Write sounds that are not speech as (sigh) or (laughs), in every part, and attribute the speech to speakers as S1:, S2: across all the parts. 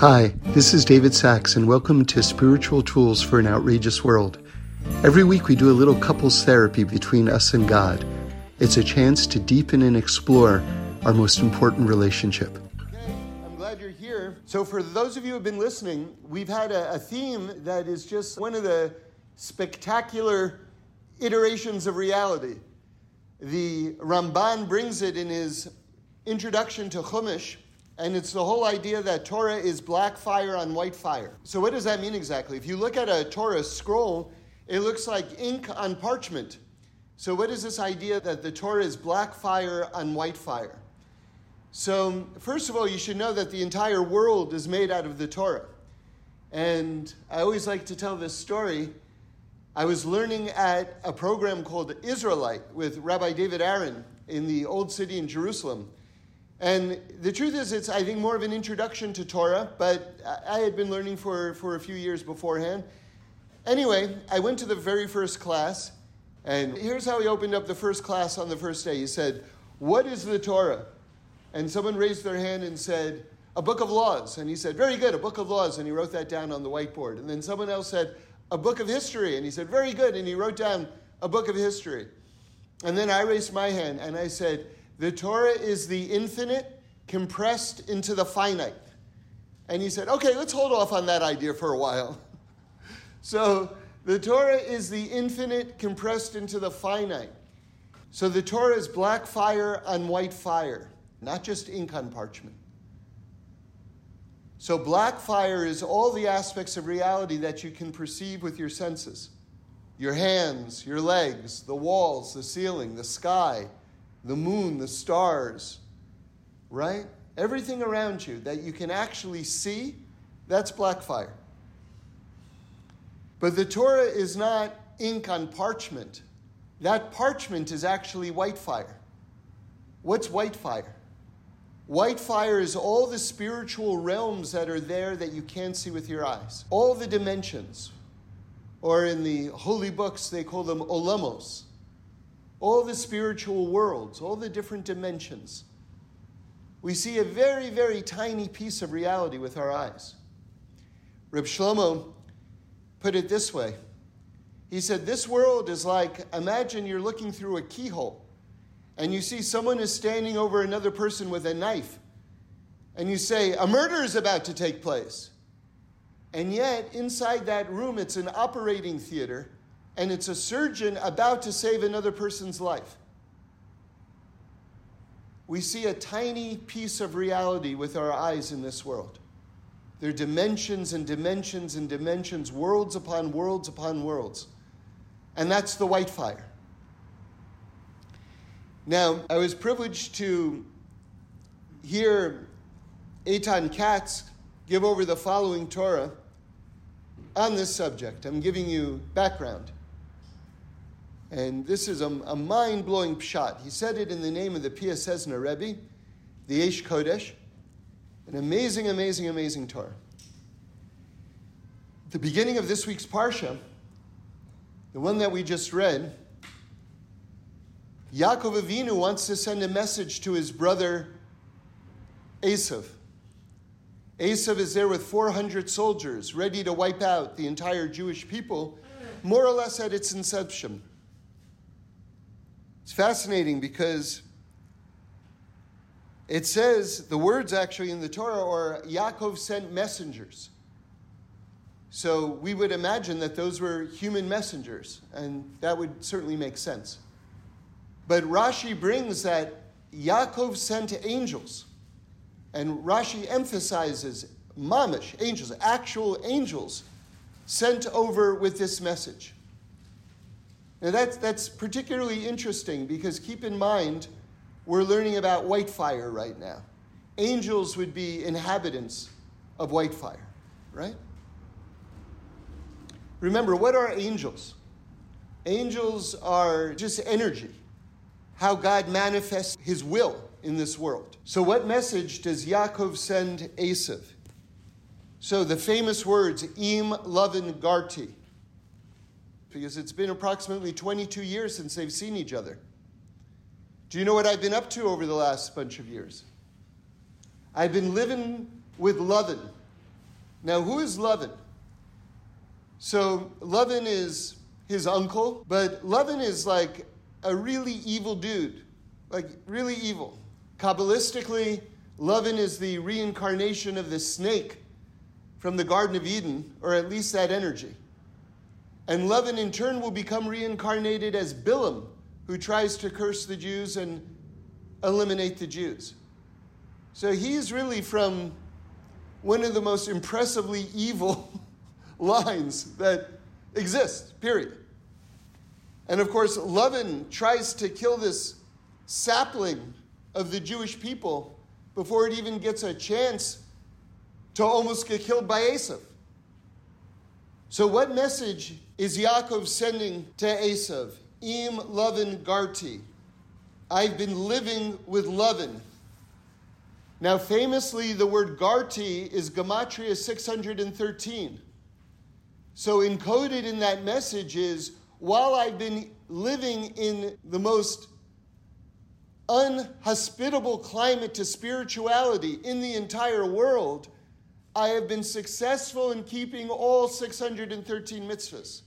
S1: Hi, this is David Sacks, and welcome to Spiritual Tools for an Outrageous World. Every week we do a little couples therapy between us and God. It's a chance to deepen and explore our most important relationship.
S2: Okay, I'm glad you're here. So, for those of you who have been listening, we've had a, a theme that is just one of the spectacular iterations of reality. The Ramban brings it in his introduction to Chumash and it's the whole idea that Torah is black fire on white fire. So, what does that mean exactly? If you look at a Torah scroll, it looks like ink on parchment. So, what is this idea that the Torah is black fire on white fire? So, first of all, you should know that the entire world is made out of the Torah. And I always like to tell this story. I was learning at a program called Isralight with Rabbi David Aaron in the Old City in Jerusalem. And the truth is, it's, I think, more of an introduction to Torah, but I had been learning for, for a few years beforehand. Anyway, I went to the very first class, and here's how he opened up the first class on the first day. He said, What is the Torah? And someone raised their hand and said, A book of laws. And he said, Very good, a book of laws. And he wrote that down on the whiteboard. And then someone else said, A book of history. And he said, Very good. And he wrote down a book of history. And then I raised my hand and I said, the Torah is the infinite compressed into the finite. And he said, okay, let's hold off on that idea for a while. (laughs) so the Torah is the infinite compressed into the finite. So the Torah is black fire on white fire, not just ink on parchment. So black fire is all the aspects of reality that you can perceive with your senses your hands, your legs, the walls, the ceiling, the sky, the moon, the stars, right? Everything around you that you can actually see, that's black fire. But the Torah is not ink on parchment. That parchment is actually white fire. What's white fire? White fire is all the spiritual realms that are there that you can't see with your eyes. All the dimensions. Or in the holy books, they call them olamos all the spiritual worlds, all the different dimensions. We see a very, very tiny piece of reality with our eyes. Reb Shlomo put it this way. He said, This world is like imagine you're looking through a keyhole and you see someone is standing over another person with a knife, and you say, A murder is about to take place. And yet, inside that room, it's an operating theater and it's a surgeon about to save another person's life. We see a tiny piece of reality with our eyes in this world. There are dimensions and dimensions and dimensions, worlds upon worlds upon worlds. And that's the white fire. Now, I was privileged to hear Eitan Katz give over the following Torah on this subject. I'm giving you background. And this is a, a mind blowing pshat. He said it in the name of the Piaseczna Rebbe, the Aish Kodesh. An amazing, amazing, amazing Torah. The beginning of this week's Parsha, the one that we just read, Yaakov Avinu wants to send a message to his brother Esav. Esav is there with 400 soldiers, ready to wipe out the entire Jewish people, more or less at its inception. It's fascinating because it says the words actually in the Torah are Yaakov sent messengers. So we would imagine that those were human messengers, and that would certainly make sense. But Rashi brings that Yaakov sent angels, and Rashi emphasizes mamish, angels, actual angels sent over with this message. Now, that's, that's particularly interesting because keep in mind, we're learning about white fire right now. Angels would be inhabitants of white fire, right? Remember, what are angels? Angels are just energy, how God manifests his will in this world. So, what message does Yaakov send Esav? So, the famous words, Im Lavan Garti, because it's been approximately 22 years since they've seen each other. Do you know what I've been up to over the last bunch of years? I've been living with Lavan, Now, who is Lavan? So, Lavan is his uncle, but Lavan is like a really evil dude, like really evil. Kabbalistically, Lavan is the reincarnation of the snake from the Garden of Eden, or at least that energy. And Lavan in turn will become reincarnated as Bilam, who tries to curse the Jews and eliminate the Jews. So he's really from one of the most impressively evil (laughs) lines that exist, period. And of course, Lavan tries to kill this sapling of the Jewish people before it even gets a chance to almost get killed by Esav. So, what message is Yaakov sending to Esav? Im Lavan Garti. I've been living with Lavan. Now, famously, the word Garti is Gematria 613. So, encoded in that message is while I've been living in the most unhospitable climate to spirituality in the entire world, I have been successful in keeping all 613 mitzvahs.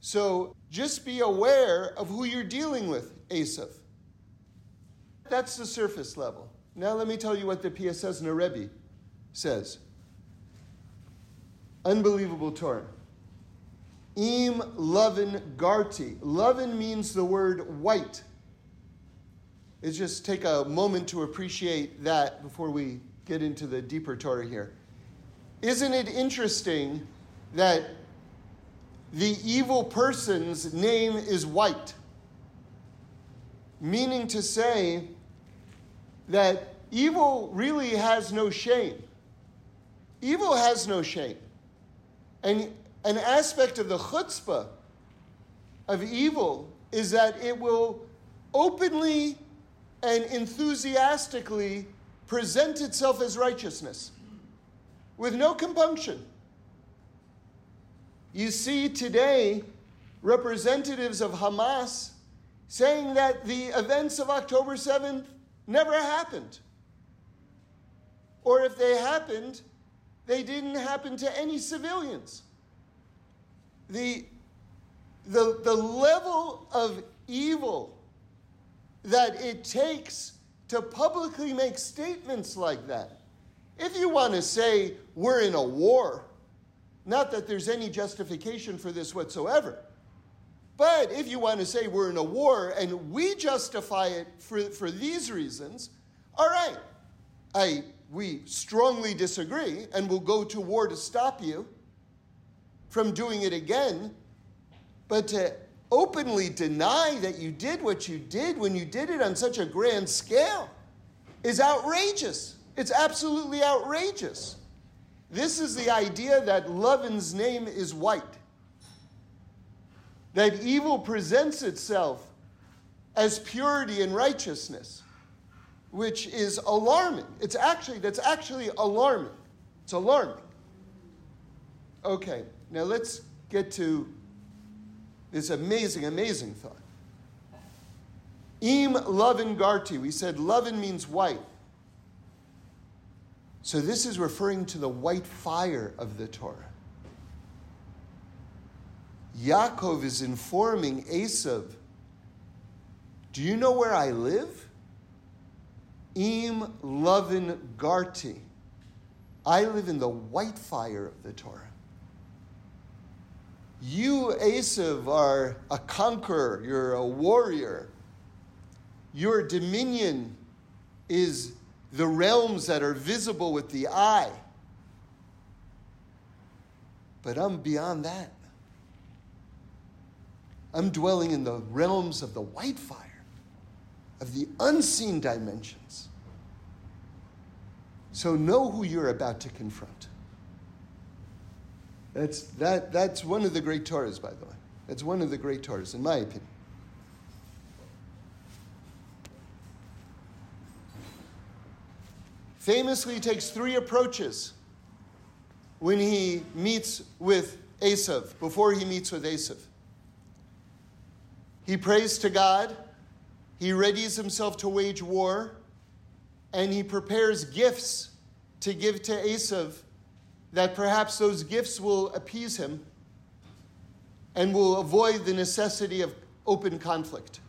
S2: So just be aware of who you're dealing with, Esav. That's the surface level. Now let me tell you what the Piaseczna Rebbe says. Unbelievable Torah. Im Lavan Garti. Lavan means the word white. Let's just take a moment to appreciate that before we get into the deeper Torah here. Isn't it interesting that the evil person's name is white? Meaning to say that evil really has no shame. Evil has no shame. And an aspect of the chutzpah of evil is that it will openly and enthusiastically present itself as righteousness with no compunction. You see today representatives of Hamas saying that the events of October 7th never happened. Or if they happened, they didn't happen to any civilians. The, the, the level of evil that it takes to publicly make statements like that. If you want to say we're in a war, not that there's any justification for this whatsoever, but if you want to say we're in a war and we justify it for, for these reasons, all right, I, we strongly disagree and will go to war to stop you from doing it again. But to openly deny that you did what you did when you did it on such a grand scale is outrageous. It's absolutely outrageous. This is the idea that Lavan's name is white. That evil presents itself as purity and righteousness, which is alarming. It's actually, that's actually alarming. It's alarming. Okay, now let's get to this amazing, amazing thought. Im Lavan Garti. We said Lavan means white. So this is referring to the white fire of the Torah. Yaakov is informing Esav, Do you know where I live? Im Lavan Garti. I live in the white fire of the Torah. You, Esav, are a conqueror, you're a warrior. Your dominion is the realms that are visible with the eye. But I'm beyond that. I'm dwelling in the realms of the white fire, of the unseen dimensions. So know who you're about to confront. That's, that, that's one of the great Torahs, by the way. That's one of the great Torahs, in my opinion. Famously takes three approaches when he meets with Esav, before he meets with Esav. He prays to God, he readies himself to wage war, and he prepares gifts to give to Esav that perhaps those gifts will appease him and will avoid the necessity of open conflict.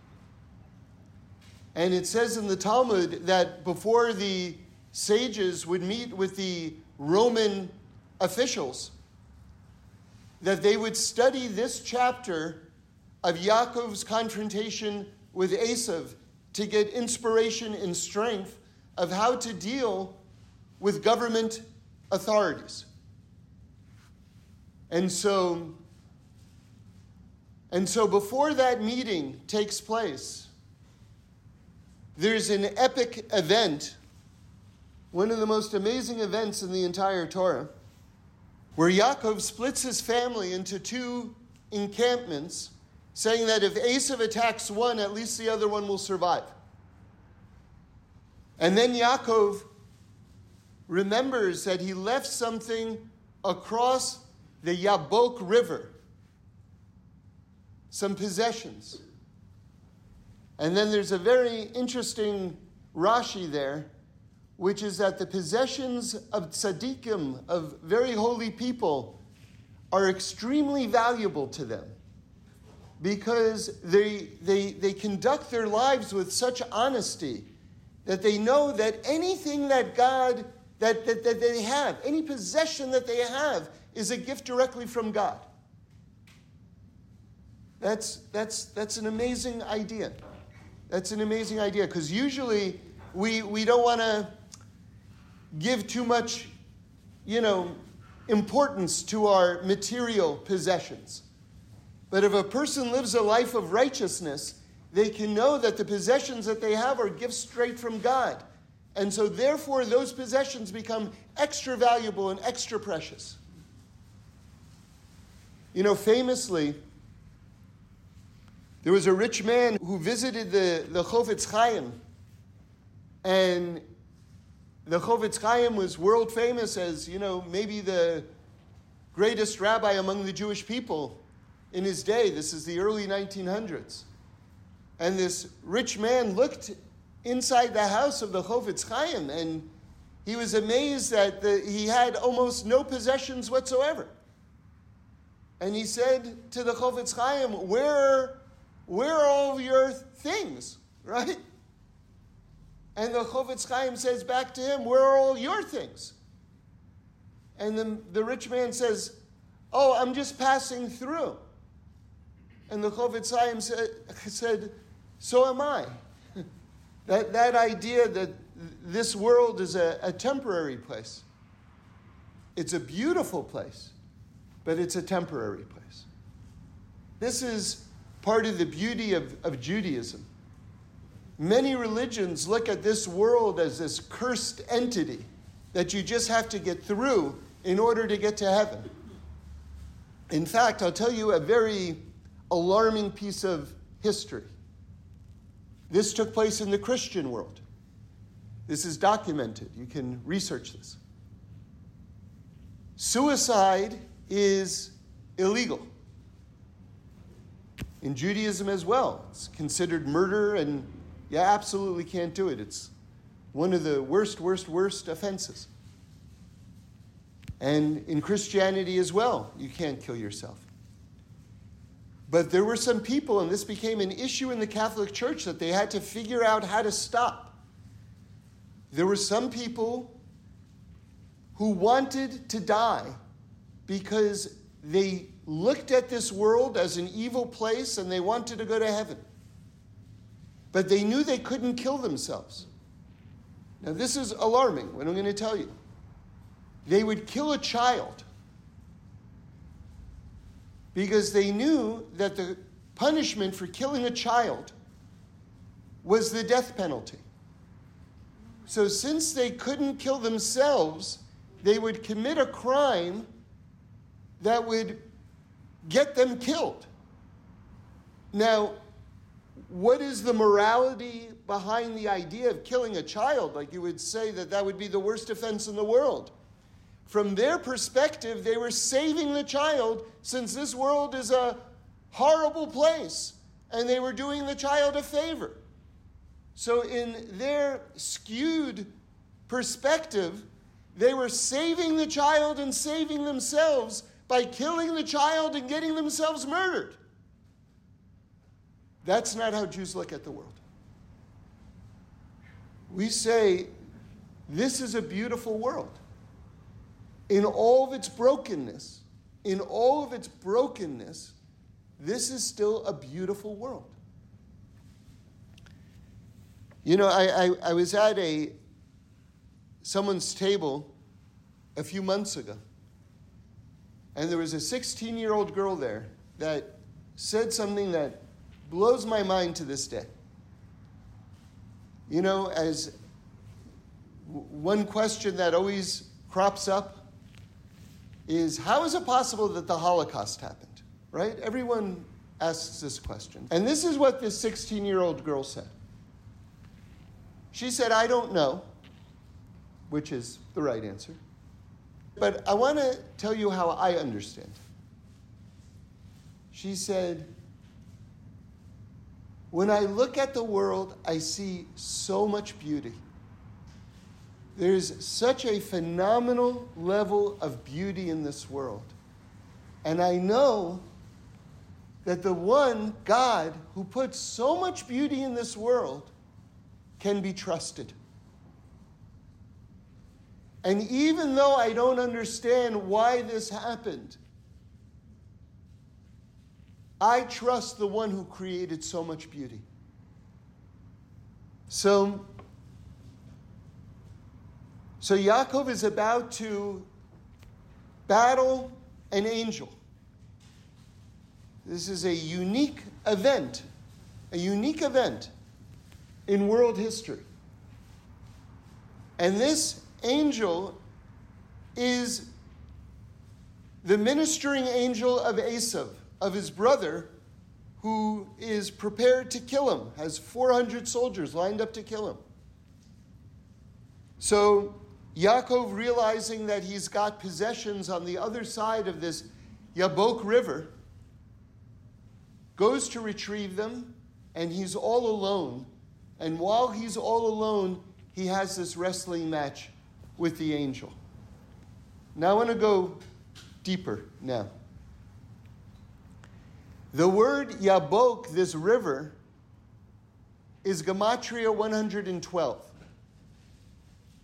S2: And it says in the Talmud that before the sages would meet with the Roman officials, that they would study this chapter of Yaakov's confrontation with Esav to get inspiration and strength of how to deal with government authorities. And so, and so before that meeting takes place, there's an epic event, one of the most amazing events in the entire Torah, where Yaakov splits his family into two encampments, saying that if Esav attacks one, at least the other one will survive. And then Yaakov remembers that he left something across the Yabok River, some possessions. And then there's a very interesting Rashi there, which is that the possessions of tzaddikim, of very holy people, are extremely valuable to them because they, they, they conduct their lives with such honesty that they know that anything that God, that, that, that they have, any possession that they have, is a gift directly from God. That's, that's, that's an amazing idea. That's an amazing idea because usually we, we don't want to give too much, you know, importance to our material possessions. But if a person lives a life of righteousness, they can know that the possessions that they have are gifts straight from God. And so, therefore, those possessions become extra valuable and extra precious. You know, famously, there was a rich man who visited the, the Chofetz Chaim, and the Chofetz Chaim was world famous as, you know, maybe the greatest rabbi among the Jewish people in his day. This is the early 1900s. And this rich man looked inside the house of the Chofetz Chaim, and he was amazed that the, he had almost no possessions whatsoever. And he said to the Chofetz Chaim, Where, where are all your things? (laughs) Right? And the Chofetz Chaim says back to him, Where are all your things? And then the rich man says, Oh, I'm just passing through. And the Chofetz Chaim said, said so am I. (laughs) that, that idea that this world is a, a temporary place. It's a beautiful place, but it's a temporary place. This is part of the beauty of, of Judaism. Many religions look at this world as this cursed entity that you just have to get through in order to get to heaven. In fact, I'll tell you a very alarming piece of history. This took place in the Christian world. This is documented. You can research this. Suicide is illegal. In Judaism as well, it's considered murder, and you absolutely can't do it. It's one of the worst, worst, worst offenses. And in Christianity as well, you can't kill yourself. But there were some people, and this became an issue in the Catholic Church that they had to figure out how to stop. There were some people who wanted to die because they looked at this world as an evil place and they wanted to go to heaven. But they knew they couldn't kill themselves. Now, this is alarming, what I'm going to tell you. They would kill a child because they knew that the punishment for killing a child was the death penalty. So, since they couldn't kill themselves, they would commit a crime that would get them killed. Now, what is the morality behind the idea of killing a child? Like you would say that that would be the worst offense in the world. From their perspective, they were saving the child since this world is a horrible place and they were doing the child a favor. So, in their skewed perspective, They were saving the child and saving themselves by killing the child and getting themselves murdered. That's not how Jews look at the world. We say, this is a beautiful world. In all of its brokenness, in all of its brokenness, this is still a beautiful world. You know, I, I, I was at a someone's table a few months ago, and there was a 16 year old girl there that said something that blows my mind to this day. You know, as one question that always crops up is how is it possible that the Holocaust happened? Right? Everyone asks this question. And this is what this 16 year old girl said. She said, I don't know, which is the right answer. But I want to tell you how I understand. She said, When I look at the world, I see so much beauty. There's such a phenomenal level of beauty in this world. And I know that the one God who puts so much beauty in this world can be trusted. And even though I don't understand why this happened, I trust the one who created so much beauty. So, so Yaakov is about to battle an angel. This is a unique event, a unique event in world history. And this angel is the ministering angel of Esav, of his brother, who is prepared to kill him, has 400 soldiers lined up to kill him. So Yaakov, realizing that he's got possessions on the other side of this Yabok River, goes to retrieve them, and he's all alone. And while he's all alone, he has this wrestling match with the angel. Now I want to go deeper now. The word Yabok, this river, is Gematria 112.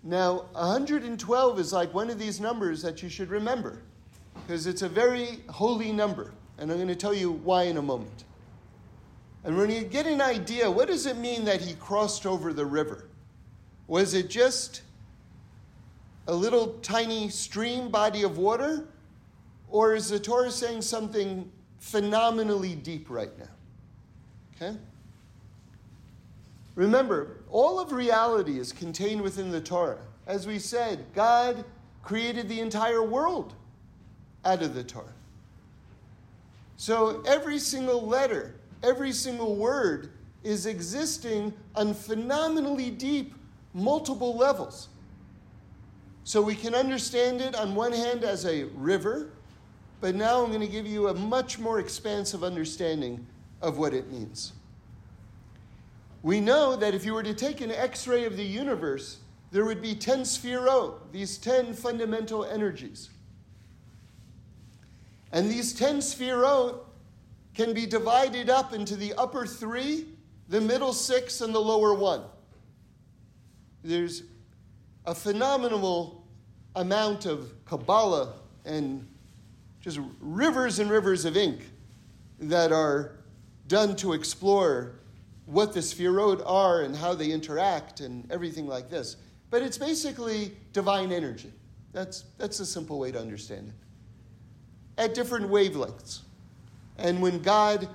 S2: Now, 112 is like one of these numbers that you should remember because it's a very holy number. And I'm going to tell you why in a moment. And when you get an idea, what does it mean that he crossed over the river? Was it just a little tiny stream body of water? Or is the Torah saying something phenomenally deep right now? Okay? Remember, all of reality is contained within the Torah. As we said, God created the entire world out of the Torah. So every single letter, every single word is existing on phenomenally deep, multiple levels. So we can understand it on one hand as a river, but now I'm going to give you a much more expansive understanding of what it means. We know that if you were to take an x ray of the universe, there would be 10 sphirot, these 10 fundamental energies. And these 10 sphirot can be divided up into the upper three, the middle six, and the lower one. There's a phenomenal amount of Kabbalah and just rivers and rivers of ink that are done to explore what the Sphirot are and how they interact and everything like this. But it's basically divine energy. That's, that's a simple way to understand it. At different wavelengths. And when God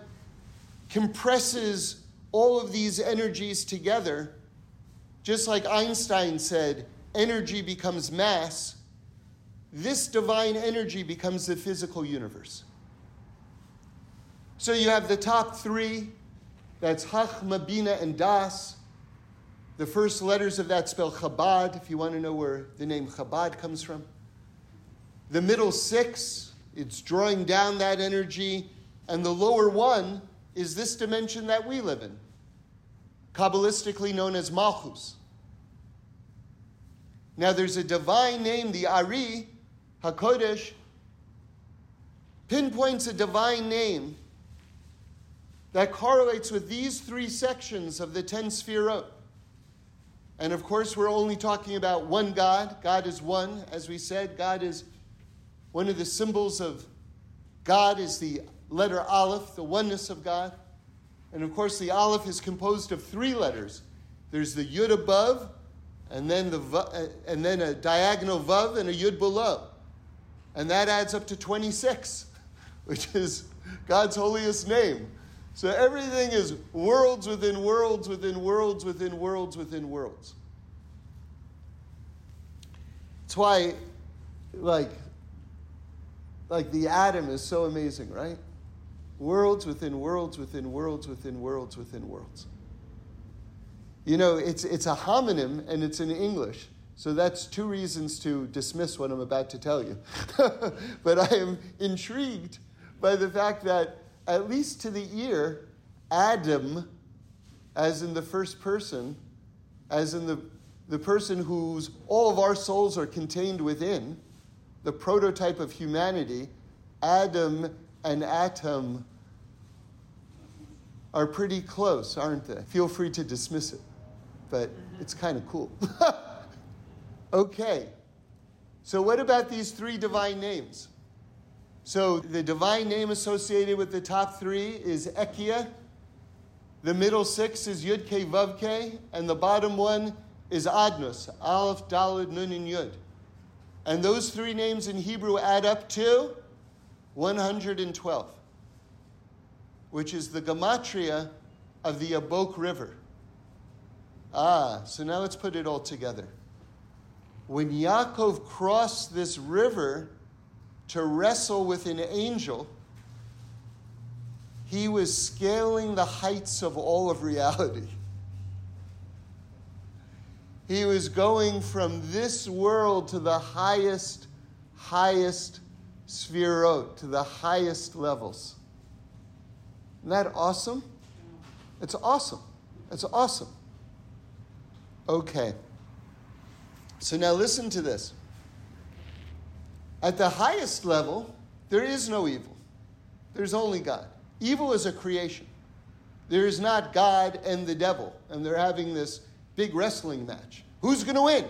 S2: compresses all of these energies together, just like Einstein said, energy becomes mass, this divine energy becomes the physical universe. So you have the top three that's Chachma, Bina, and Das. The first letters of that spell Chabad, if you want to know where the name Chabad comes from. The middle six, it's drawing down that energy. And the lower one is this dimension that we live in, Kabbalistically known as Malchus. Now, there's a divine name, the Ari, HaKodesh, pinpoints a divine name that correlates with these three sections of the ten Sfirot. And of course, we're only talking about one God. God is one, as we said. God is one of the symbols of God is the letter Aleph, the oneness of God. And of course, the Aleph is composed of three letters. There's the Yud above, and then, the, uh, and then a diagonal Vav and a Yud below. And that adds up to 26, (laughs) which is God's holiest name. So everything is worlds within worlds within worlds within worlds within worlds. That's why, like, like the atom is so amazing, right? Worlds within worlds within worlds within worlds within worlds. You know, it's, it's a homonym and it's in English. So that's two reasons to dismiss what I'm about to tell you. (laughs) but I am intrigued by the fact that, at least to the ear, Adam, as in the first person, as in the, the person whose all of our souls are contained within, the prototype of humanity, Adam and Atom are pretty close, aren't they? Feel free to dismiss it, but mm-hmm. it's kind of cool. (laughs) okay, so what about these three divine names? So the divine name associated with the top three is Ekia. The middle six is Yud Ke Vav Ke, and the bottom one is Adnos, Aleph, Daled, Nun, and Yud. And those three names in Hebrew add up to 112, which is the gematria of the Yabok River. Ah, so now let's put it all together. When Yaakov crossed this river to wrestle with an angel, he was scaling the heights of all of reality. He was going from this world to the highest, highest sphirot, to the highest levels. Isn't that awesome? It's awesome. It's awesome. Okay. So now listen to this. At the highest level, there is no evil, there's only God. Evil is a creation. There is not God and the devil, and they're having this big wrestling match. Who's going to win?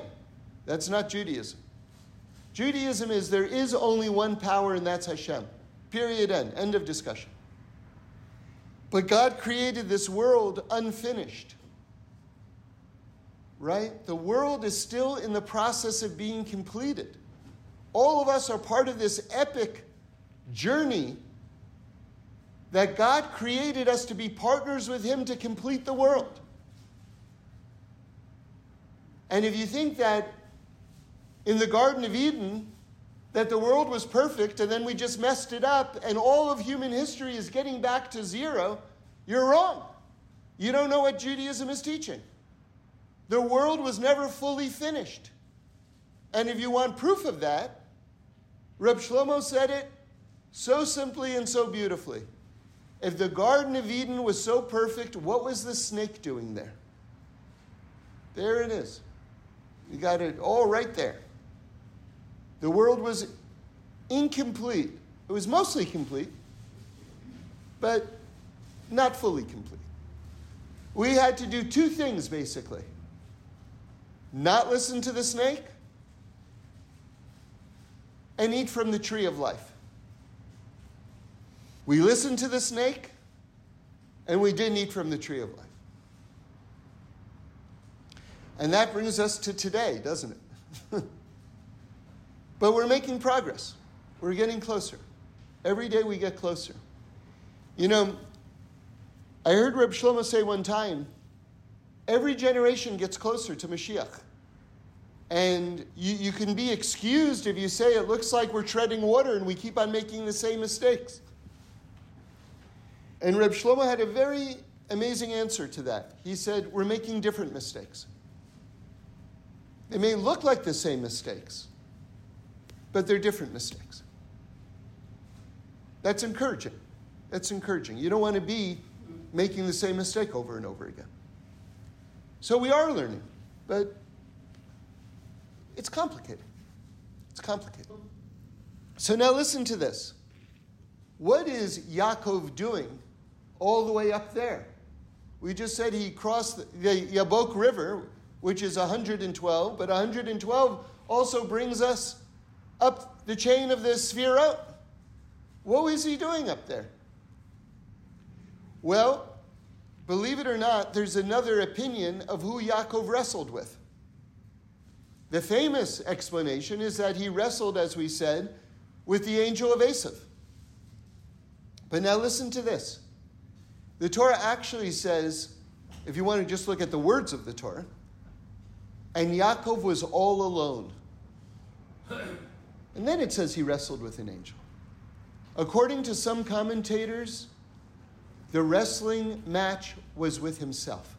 S2: That's not Judaism. Judaism is there is only one power, and that's Hashem. Period, end. End of discussion. But God created this world unfinished. Right? The world is still in the process of being completed. All of us are part of this epic journey that God created us to be partners with Him to complete the world. And if you think that in the Garden of Eden, that the world was perfect and then we just messed it up and all of human history is getting back to zero, you're wrong. You don't know what Judaism is teaching. The world was never fully finished. And if you want proof of that, Reb Shlomo said it so simply and so beautifully. If the Garden of Eden was so perfect, what was the snake doing there? There it is. You got it all right there. The world was incomplete. It was mostly complete, but not fully complete. We had to do two things basically not listen to the snake and eat from the tree of life. We listened to the snake and we didn't eat from the tree of life. And that brings us to today, doesn't it? (laughs) but we're making progress. We're getting closer. Every day we get closer. You know, I heard Reb Shlomo say one time every generation gets closer to Mashiach. And you, you can be excused if you say it looks like we're treading water and we keep on making the same mistakes. And Reb Shlomo had a very amazing answer to that. He said, We're making different mistakes. They may look like the same mistakes, but they're different mistakes. That's encouraging. That's encouraging. You don't want to be making the same mistake over and over again. So we are learning, but It's complicated. It's complicated. So now listen to this. What is Yaakov doing all the way up there? We just said he crossed the Yabok River, which is 112, but 112 also brings us up the chain of the Sefirot. What was he doing up there? Well, believe it or not, there's another opinion of who Yaakov wrestled with. The famous explanation is that he wrestled, as we said, with the angel of Esav. But now listen to this. The Torah actually says, if you want to just look at the words of the Torah, and Yaakov was all alone. And then it says he wrestled with an angel. According to some commentators, the wrestling match was with himself.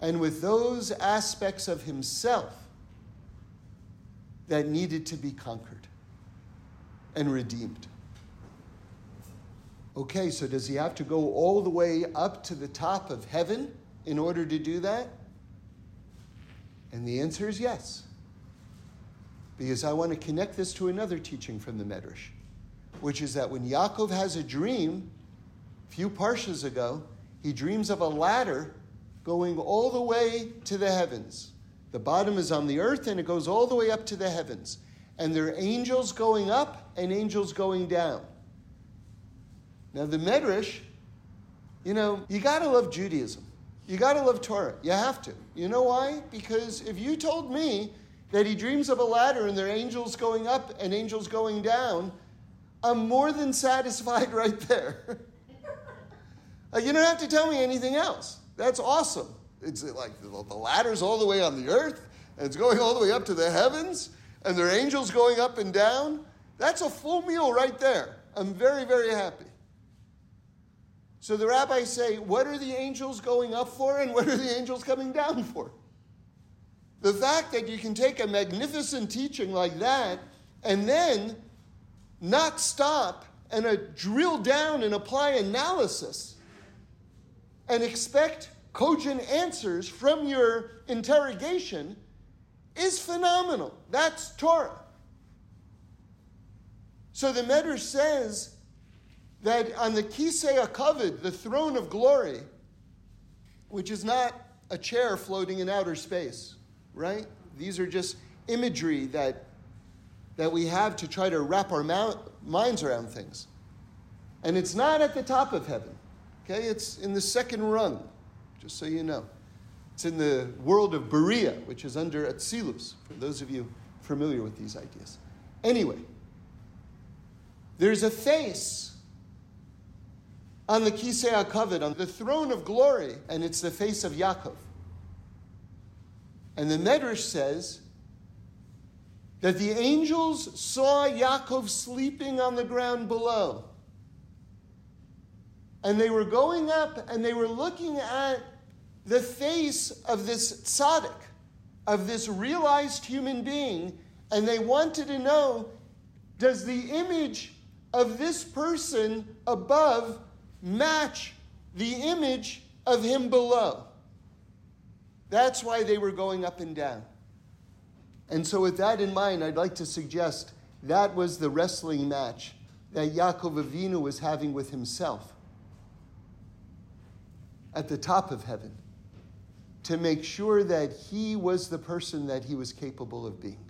S2: And with those aspects of himself that needed to be conquered and redeemed. Okay, so does he have to go all the way up to the top of heaven in order to do that? And the answer is yes. Because I want to connect this to another teaching from the Medrash, which is that when Yaakov has a dream, a few parshas ago, he dreams of a ladder going all the way to the heavens. The bottom is on the earth and it goes all the way up to the heavens. And there are angels going up and angels going down. Now, the Medrash, you know, you got to love Judaism. You got to love Torah. You have to. You know why? Because if you told me that he dreams of a ladder and there are angels going up and angels going down, I'm more than satisfied (laughs) right there. (laughs) Uh, you don't have to tell me anything else. That's awesome. It's like the, ladder's all the way on the earth and it's going all the way up to the heavens and there are angels going up and down. That's a full meal right there. I'm very, very happy. So the rabbis say, what are the angels going up for and what are the angels coming down for? The fact that you can take a magnificent teaching like that and then not stop and drill down and apply analysis and expect cogent answers from your interrogation is phenomenal. That's Torah. So the Medrash says that on the Kisei HaKavod, the throne of glory, which is not a chair floating in outer space, right? These are just imagery that, that we have to try to wrap our minds around things. And it's not at the top of heaven, okay? It's in the second rung, just so you know. It's in the world of Beriah, which is under Atzilus, for those of you familiar with these ideas. Anyway, there's a face on the Kisei HaKavod, on the throne of glory, and it's the face of Yaakov. And the Medrash says that the angels saw Yaakov sleeping on the ground below. And they were going up and they were looking at the face of this tzaddik, of this realized human being, and they wanted to know does the image of this person above match the image of him below. That's why they were going up and down. And so, with that in mind, I'd like to suggest that was the wrestling match that Yaakov Avinu was having with himself at the top of heaven to make sure that he was the person that he was capable of being.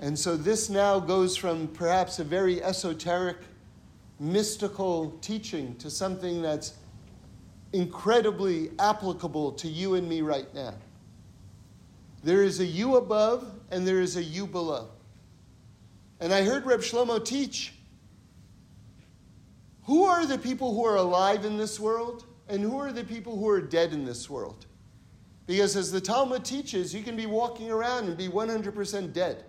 S2: And so, this now goes from perhaps a very esoteric mystical teaching to something that's incredibly applicable to you and me right now. There is a you above and there is a you below. And I heard Reb Shlomo teach who are the people who are alive in this world and who are the people who are dead in this world? Because as the Talmud teaches, you can be walking around and be 100% dead.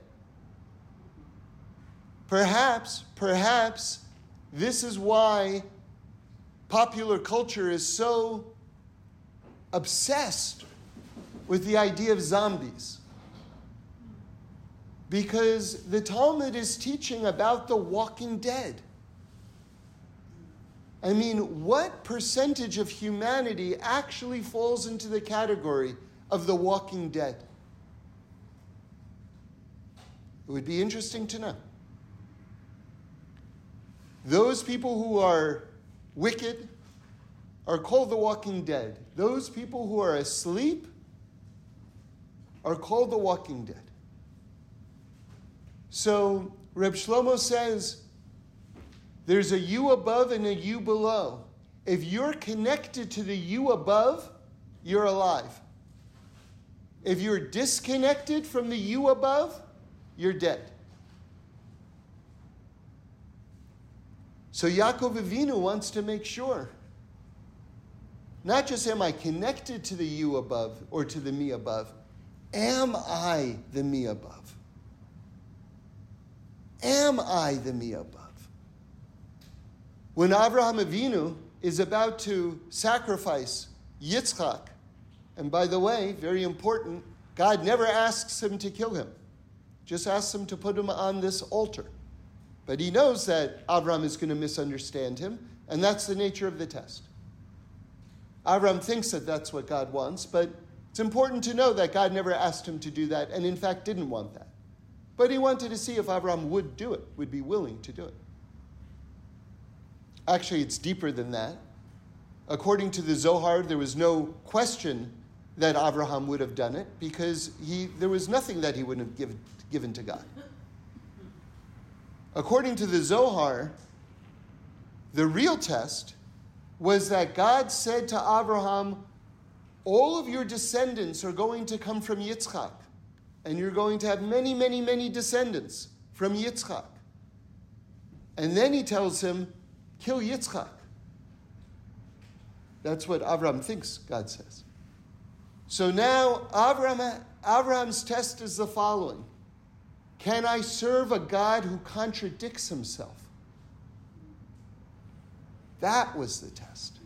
S2: Perhaps, perhaps this is why popular culture is so obsessed with the idea of zombies. Because the Talmud is teaching about the walking dead. I mean, what percentage of humanity actually falls into the category of the walking dead? It would be interesting to know. Those people who are wicked are called the walking dead. Those people who are asleep are called the walking dead. So Reb Shlomo says there's a you above and a you below. If you're connected to the you above, you're alive. If you're disconnected from the you above, you're dead. So Yaakov Avinu wants to make sure. Not just am I connected to the you above or to the me above, am I the me above? Am I the me above? When Avraham Avinu is about to sacrifice Yitzchak, and by the way, very important, God never asks him to kill him, just asks him to put him on this altar. But he knows that Avram is going to misunderstand him, and that's the nature of the test. Avram thinks that that's what God wants, but it's important to know that God never asked him to do that, and in fact didn't want that. But he wanted to see if Avram would do it, would be willing to do it. Actually, it's deeper than that. According to the Zohar, there was no question that Abraham would have done it because he, there was nothing that he wouldn't have give, given to God. According to the Zohar, the real test was that God said to Abraham, All of your descendants are going to come from Yitzchak and you're going to have many, many, many descendants from Yitzchak. And then he tells him, kill Yitzchak. That's what Avram thinks, God says. So now Avram, Avram's test is the following Can I serve a God who contradicts himself? That was the test.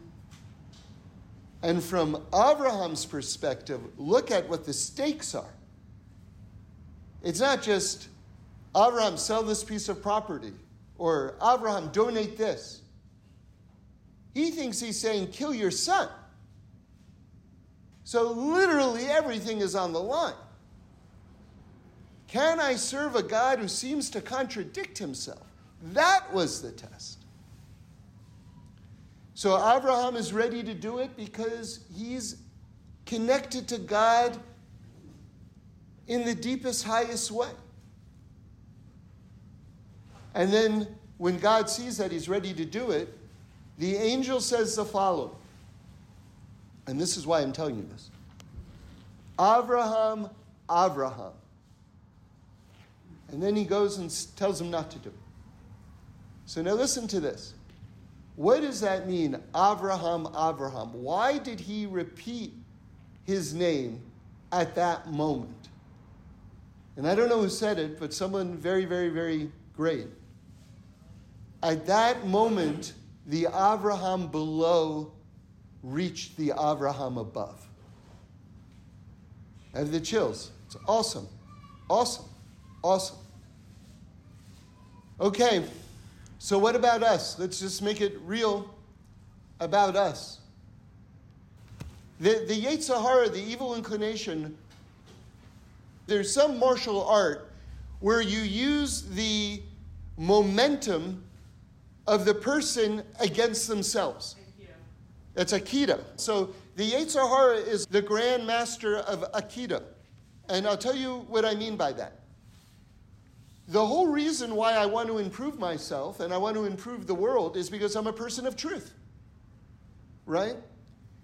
S2: And from Abraham's perspective, look at what the stakes are. It's not just Abraham, sell this piece of property, or Abraham, donate this. He thinks he's saying, kill your son. So literally everything is on the line. Can I serve a God who seems to contradict himself? That was the test. So Abraham is ready to do it because he's connected to God in the deepest, highest way. And then when God sees that he's ready to do it, the angel says the following. And this is why I'm telling you this. Abraham, Abraham. And then he goes and tells him not to do it. So now listen to this. What does that mean, Abraham, Abraham? Why did he repeat his name at that moment? And I don't know who said it, but someone very, very, very great. At that moment, the Avraham below reached the Avraham above. Have the chills. It's awesome. Awesome. Awesome. Okay, so what about us? Let's just make it real about us. The, the Yetzer Hara, the evil inclination, there's some martial art where you use the momentum of the person against themselves. That's Aikido. So the Yetzer Hara is the grand master of Aikido. And I'll tell you what I mean by that. The whole reason why I want to improve myself and I want to improve the world is because I'm a person of truth. Right?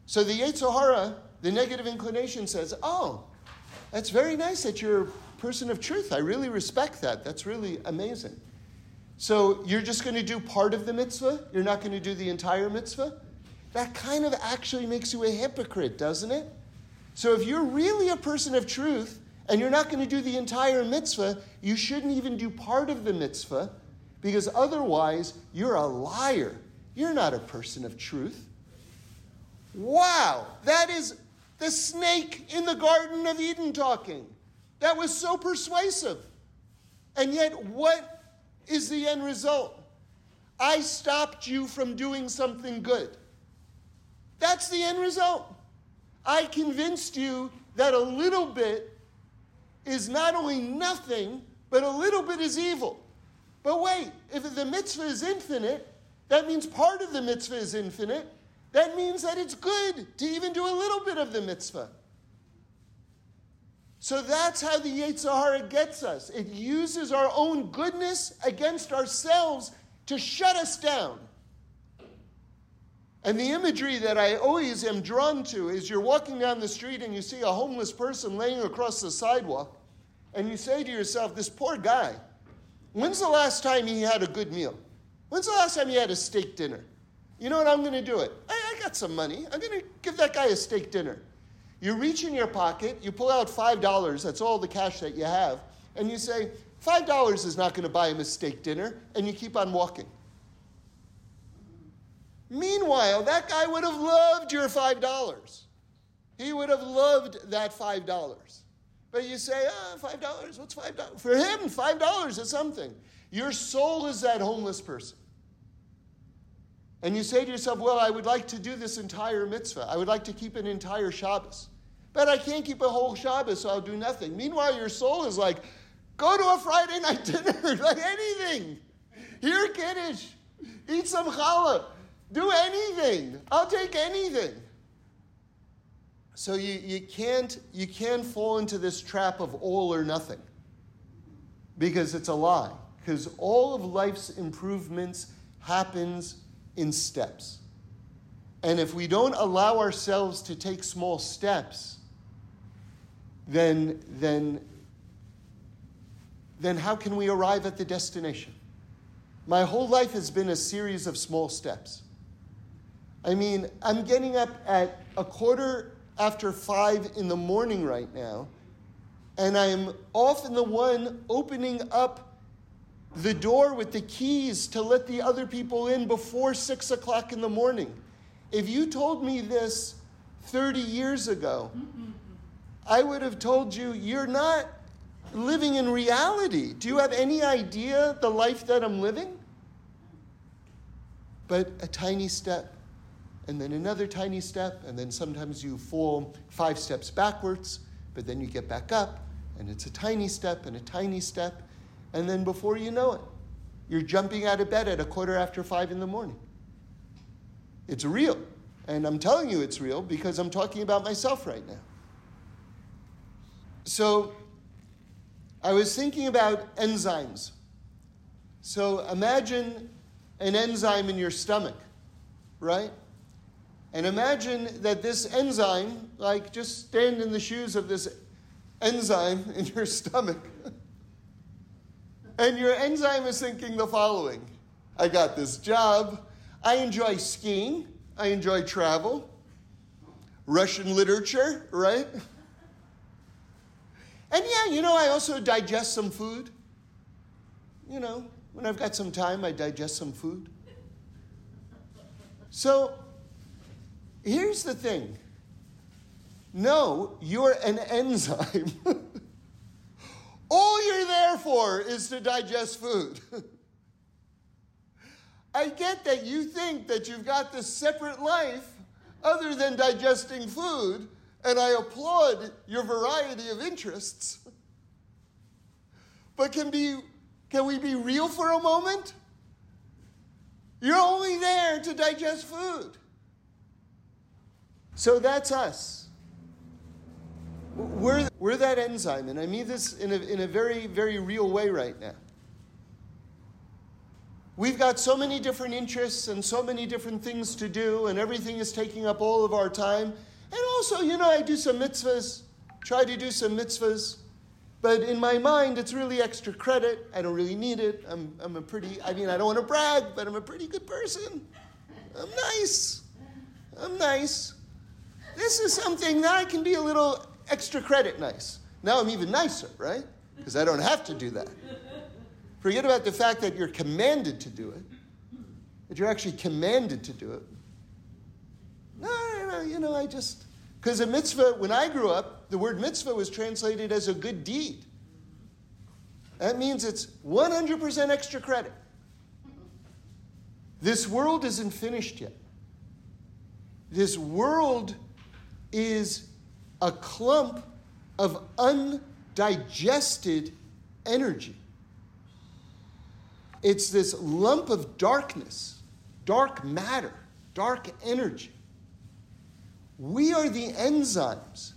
S2: So the Yetzer Hara, the negative inclination says, oh, that's very nice that you're a person of truth. I really respect that. That's really amazing. So you're just going to do part of the mitzvah? You're not going to do the entire mitzvah? That kind of actually makes you a hypocrite, doesn't it? So if you're really a person of truth and you're not going to do the entire mitzvah, you shouldn't even do part of the mitzvah because otherwise you're a liar. You're not a person of truth. Wow, that is the snake in the Garden of Eden talking. That was so persuasive. And yet, what is the end result? I stopped you from doing something good. That's the end result. I convinced you that a little bit is not only nothing, but a little bit is evil. But wait, if the mitzvah is infinite, that means part of the mitzvah is infinite. That means that it's good to even do a little bit of the mitzvah. So that's how the Yetzer Hara gets us. It uses our own goodness against ourselves to shut us down. And the imagery that I always am drawn to is you're walking down the street and you see a homeless person laying across the sidewalk, and you say to yourself, This poor guy, when's the last time he had a good meal? When's the last time he had a steak dinner? You know what? I'm going to do it. I, I got some money. I'm going to give that guy a steak dinner. You reach in your pocket, you pull out $5, that's all the cash that you have, and you say, $5 is not going to buy him a steak dinner, and you keep on walking. Meanwhile, that guy would have loved your $5. He would have loved that $5. But you say, oh, $5, what's $5? For him, $5 is something. Your soul is that homeless person. And you say to yourself, well, I would like to do this entire mitzvah. I would like to keep an entire Shabbos. But I can't keep a whole Shabbos, so I'll do nothing. Meanwhile, your soul is like, go to a Friday night (laughs) dinner, like anything. Hear Kiddush, eat some challah, do anything. I'll take anything. So you, you, can't, you can't fall into this trap of all or nothing because it's a lie. Because all of life's improvements happens in steps. And if we don't allow ourselves to take small steps, then, then, then how can we arrive at the destination? My whole life has been a series of small steps. I mean, I'm getting up at a quarter after five in the morning right now, and I'm often the one opening up the door with the keys to let the other people in before six o'clock in the morning. If you told me this 30 years ago, I would have told you, you're not living in reality. Do you have any idea the life that I'm living? But a tiny step, and then another tiny step, and then sometimes you fall five steps backwards, but then you get back up, and it's a tiny step and a tiny step, and then before you know it, you're jumping out of bed at a quarter after five in the morning. It's real. And I'm telling you it's real because I'm talking about myself right now. So I was thinking about enzymes. So imagine an enzyme in your stomach, right? And imagine that this enzyme, like just stand in the shoes of this enzyme (laughs) in your stomach. And your enzyme is thinking the following I got this job. I enjoy skiing. I enjoy travel. Russian literature, right? And yeah, you know, I also digest some food. You know, when I've got some time, I digest some food. So here's the thing no, you're an (laughs) enzyme. All you're there for is to digest food. (laughs) I get that you think that you've got this separate life other than digesting food, and I applaud your variety of interests. (laughs) But can, be, can we be real for a moment? You're only there to digest food. So that's us. We're, we're that enzyme, and I mean this in a, in a very, very real way right now. We've got so many different interests and so many different things to do, and everything is taking up all of our time. And also, you know, I do some mitzvahs, try to do some mitzvahs, but in my mind, it's really extra credit. I don't really need it. I'm, I'm a pretty, I mean, I don't want to brag, but I'm a pretty good person. I'm nice. I'm nice. This is something that I can be a little extra credit nice. Now I'm even nicer, right? Because I don't have to do that. Forget about the fact that you're commanded to do it, that you're actually commanded to do it. No, no, no, you know, I just. Because a mitzvah, when I grew up, the word mitzvah was translated as a good deed. That means it's 100% extra credit. This world isn't finished yet. This world is a clump of undigested energy. It's this lump of darkness, dark matter, dark energy. We are the enzymes.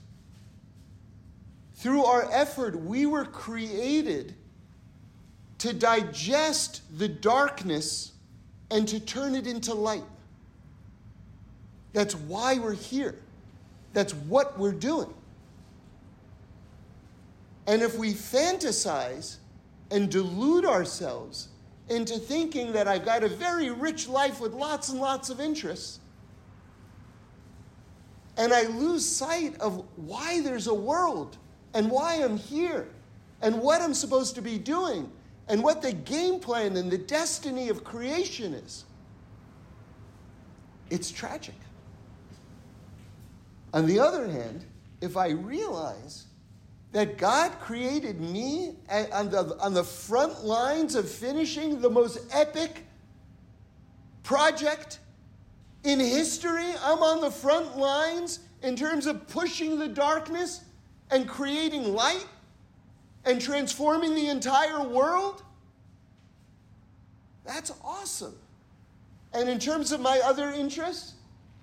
S2: Through our effort, we were created to digest the darkness and to turn it into light. That's why we're here. That's what we're doing. And if we fantasize and delude ourselves into thinking that I've got a very rich life with lots and lots of interests, and I lose sight of why there's a world and why I'm here and what I'm supposed to be doing and what the game plan and the destiny of creation is, it's tragic. On the other hand, if I realize that God created me on the, on the front lines of finishing the most epic project in history. I'm on the front lines in terms of pushing the darkness and creating light and transforming the entire world. That's awesome. And in terms of my other interests,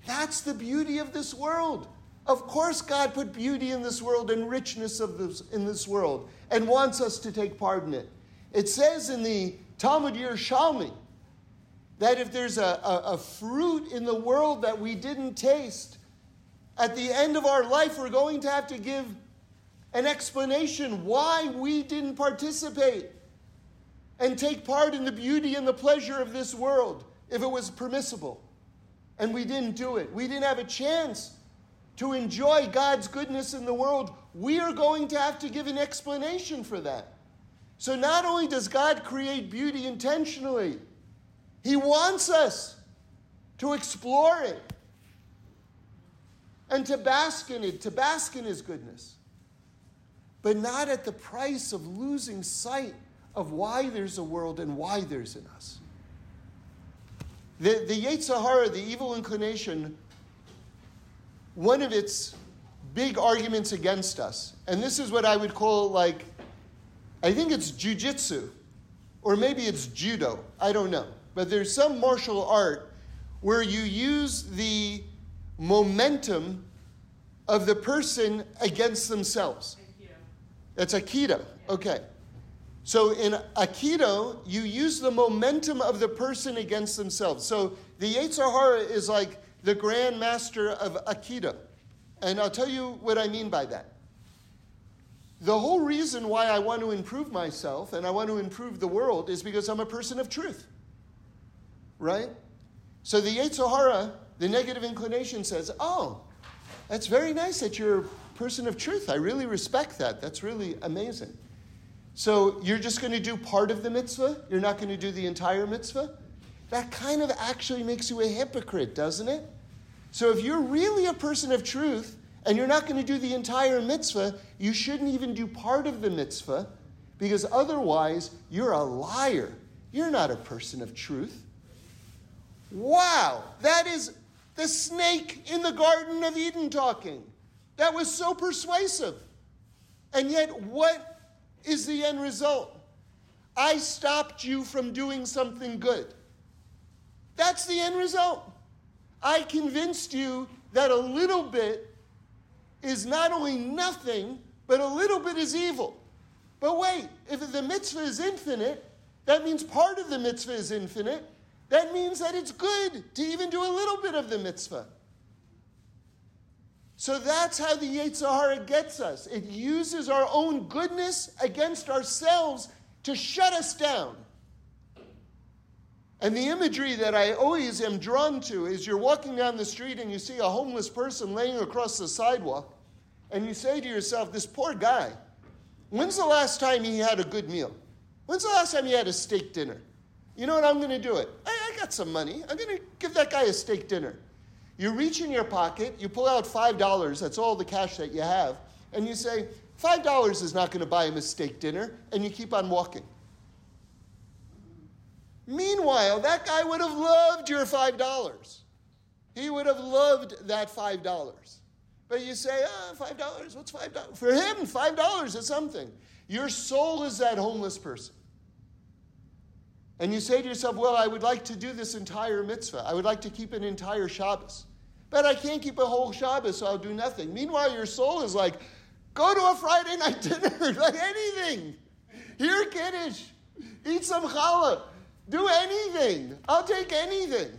S2: that's the beauty of this world. Of course, God put beauty in this world and richness of this, in this world and wants us to take part in it. It says in the Talmud Yerushalmi that if there's a, a, a fruit in the world that we didn't taste, at the end of our life, we're going to have to give an explanation why we didn't participate and take part in the beauty and the pleasure of this world if it was permissible. And we didn't do it. We didn't have a chance to enjoy God's goodness in the world, we are going to have to give an explanation for that. So not only does God create beauty intentionally, He wants us to explore it and to bask in it, to bask in His goodness. But not at the price of losing sight of why there's a world and why there's in us. The, the Yetzer Hara, the evil inclination, one of its big arguments against us, and this is what I would call like, I think it's jujitsu, or maybe it's judo, I don't know. But there's some martial art where you use the momentum of the person against themselves. Aikido. That's Aikido. Okay. So in Aikido, you use the momentum of the person against themselves. So the Yetzer Hara is like the Grand Master of Aikido. And I'll tell you what I mean by that. The whole reason why I want to improve myself and I want to improve the world is because I'm a person of truth. Right? So the Yetzer Hara, the negative inclination says, Oh, that's very nice that you're a person of truth. I really respect that. That's really amazing. So you're just going to do part of the mitzvah? You're not going to do the entire mitzvah? That kind of actually makes you a hypocrite, doesn't it? So if you're really a person of truth and you're not going to do the entire mitzvah, you shouldn't even do part of the mitzvah because otherwise you're a liar. You're not a person of truth. Wow, that is the snake in the Garden of Eden talking. That was so persuasive. And yet, what is the end result? I stopped you from doing something good. That's the end result. I convinced you that a little bit is not only nothing, but a little bit is evil. But wait, if the mitzvah is infinite, that means part of the mitzvah is infinite. That means that it's good to even do a little bit of the mitzvah. So that's how the Yetzer Hara gets us. It uses our own goodness against ourselves to shut us down. And the imagery that I always am drawn to is you're walking down the street and you see a homeless person laying across the sidewalk, and you say to yourself, This poor guy, when's the last time he had a good meal? When's the last time he had a steak dinner? You know what? I'm going to do it. I, I got some money. I'm going to give that guy a steak dinner. You reach in your pocket, you pull out $5, that's all the cash that you have, and you say, $5 is not going to buy him a steak dinner, and you keep on walking. Meanwhile, that guy would have loved your $5. He would have loved that $5. But you say, oh, $5, what's $5? For him, $5 is something. Your soul is that homeless person. And you say to yourself, well, I would like to do this entire mitzvah. I would like to keep an entire Shabbos. But I can't keep a whole Shabbos, so I'll do nothing. Meanwhile, your soul is like, go to a Friday night (laughs) dinner, like anything. Hear Kiddush, eat some challah, do anything. I'll take anything.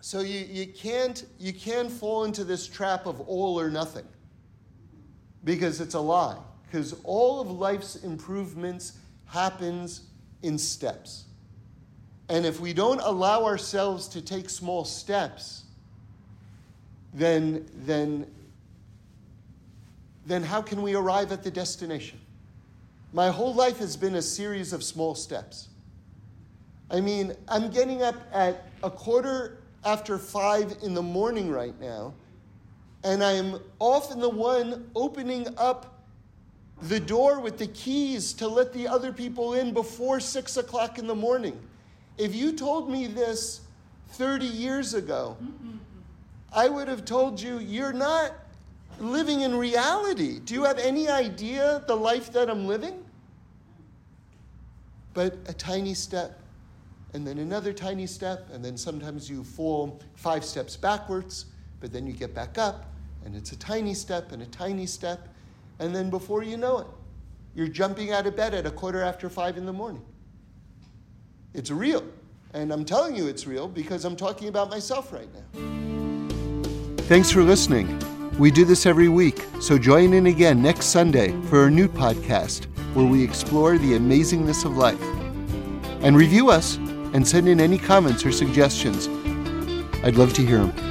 S2: So you, you, can't, you can't fall into this trap of all or nothing because it's a lie. Because all of life's improvements happens in steps. And if we don't allow ourselves to take small steps, then, then, then how can we arrive at the destination? My whole life has been a series of small steps. I mean, I'm getting up at a quarter after five in the morning right now, and I'm often the one opening up the door with the keys to let the other people in before six o'clock in the morning. If you told me this 30 years ago, I would have told you, you're not living in reality. Do you have any idea the life that I'm living? But a tiny step, and then another tiny step, and then sometimes you fall five steps backwards, but then you get back up, and it's a tiny step and a tiny step, and then before you know it, you're jumping out of bed at a quarter after five in the morning. It's real. And I'm telling you it's real because I'm talking about myself right now.
S1: Thanks for listening. We do this every week, so join in again next Sunday for a new podcast where we explore the amazingness of life. And review us and send in any comments or suggestions. I'd love to hear them.